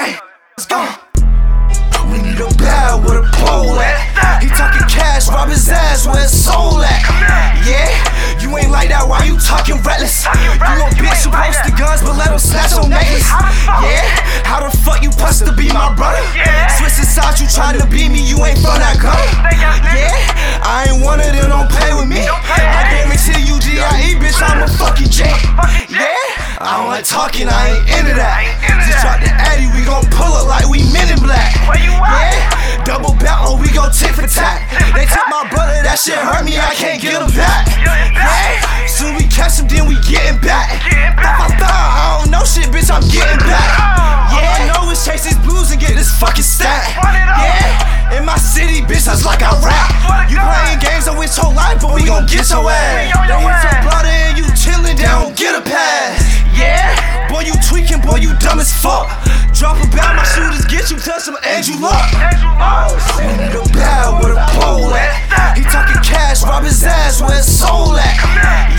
Let's go. We need a bad with a pole at. He talking cash, rob his ass where his soul at. Yeah, you ain't like that, why you talking reckless? You a bitch who posts the guns, but let him snatch on necklace. Yeah, how the fuck you supposed to be my brother? Talking, I ain't into that. Just drop the Addy, we gon' pull up like we men in black. Yeah, double battle, we gon' tick for tack. They took my brother, that shit hurt me, I can't get him back. Yeah, soon we catch him, then we getting back. If I thought I don't know shit, bitch, I'm getting back. Yeah, I know it's chase these blues and get this fucking stack. Yeah, in my city, bitch, that's like I rap. You playing games on with your life, but we gon' get your ass. They hit your brother and you chillin', they you, touch some Andrew Luck. We need a bag with a pole at. He talking cash, rob his ass, where his soul at.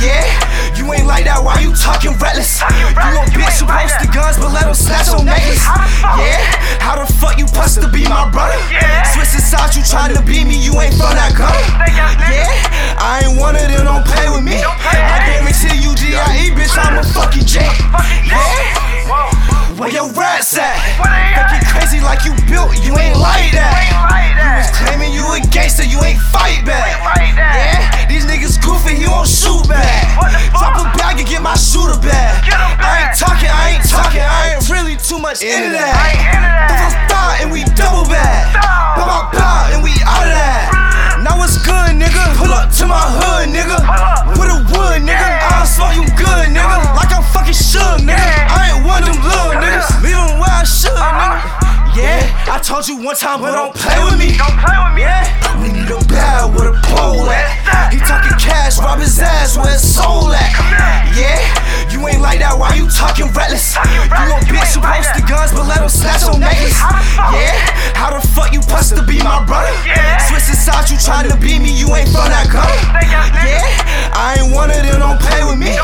Yeah, you ain't like that, why you talking reckless? You a bitch who post the guns, but let him snatch your necklace. Yeah, how the fuck you supposed to be my brother? Switch sides, you trying to beat me, you ain't from that gutter. Yeah, I ain't one of them, don't play with me. I guarantee you, GIE, bitch, I'm a fucking J. Yeah, where your rats at? Like you built, you ain't like that. You was claiming you a gangster, you ain't fight back. Yeah, these niggas goofy, he won't shoot back. Drop a bag and get my shooter back. I ain't talking, I ain't talking, I ain't really too much into that. Told you one time, but don't play with me. Don't play with me. Yeah, we need a bag with a pole at. He talking cash, rob his ass, where his soul at. Yeah, you ain't like that, why you talking reckless? You a bitch who post the guns, but let him snatch your necklace. Yeah, how the fuck you supposed to be my brother? Switch sides, you trying to be me, you ain't from that gutter. Yeah, I ain't one of them, don't play with me.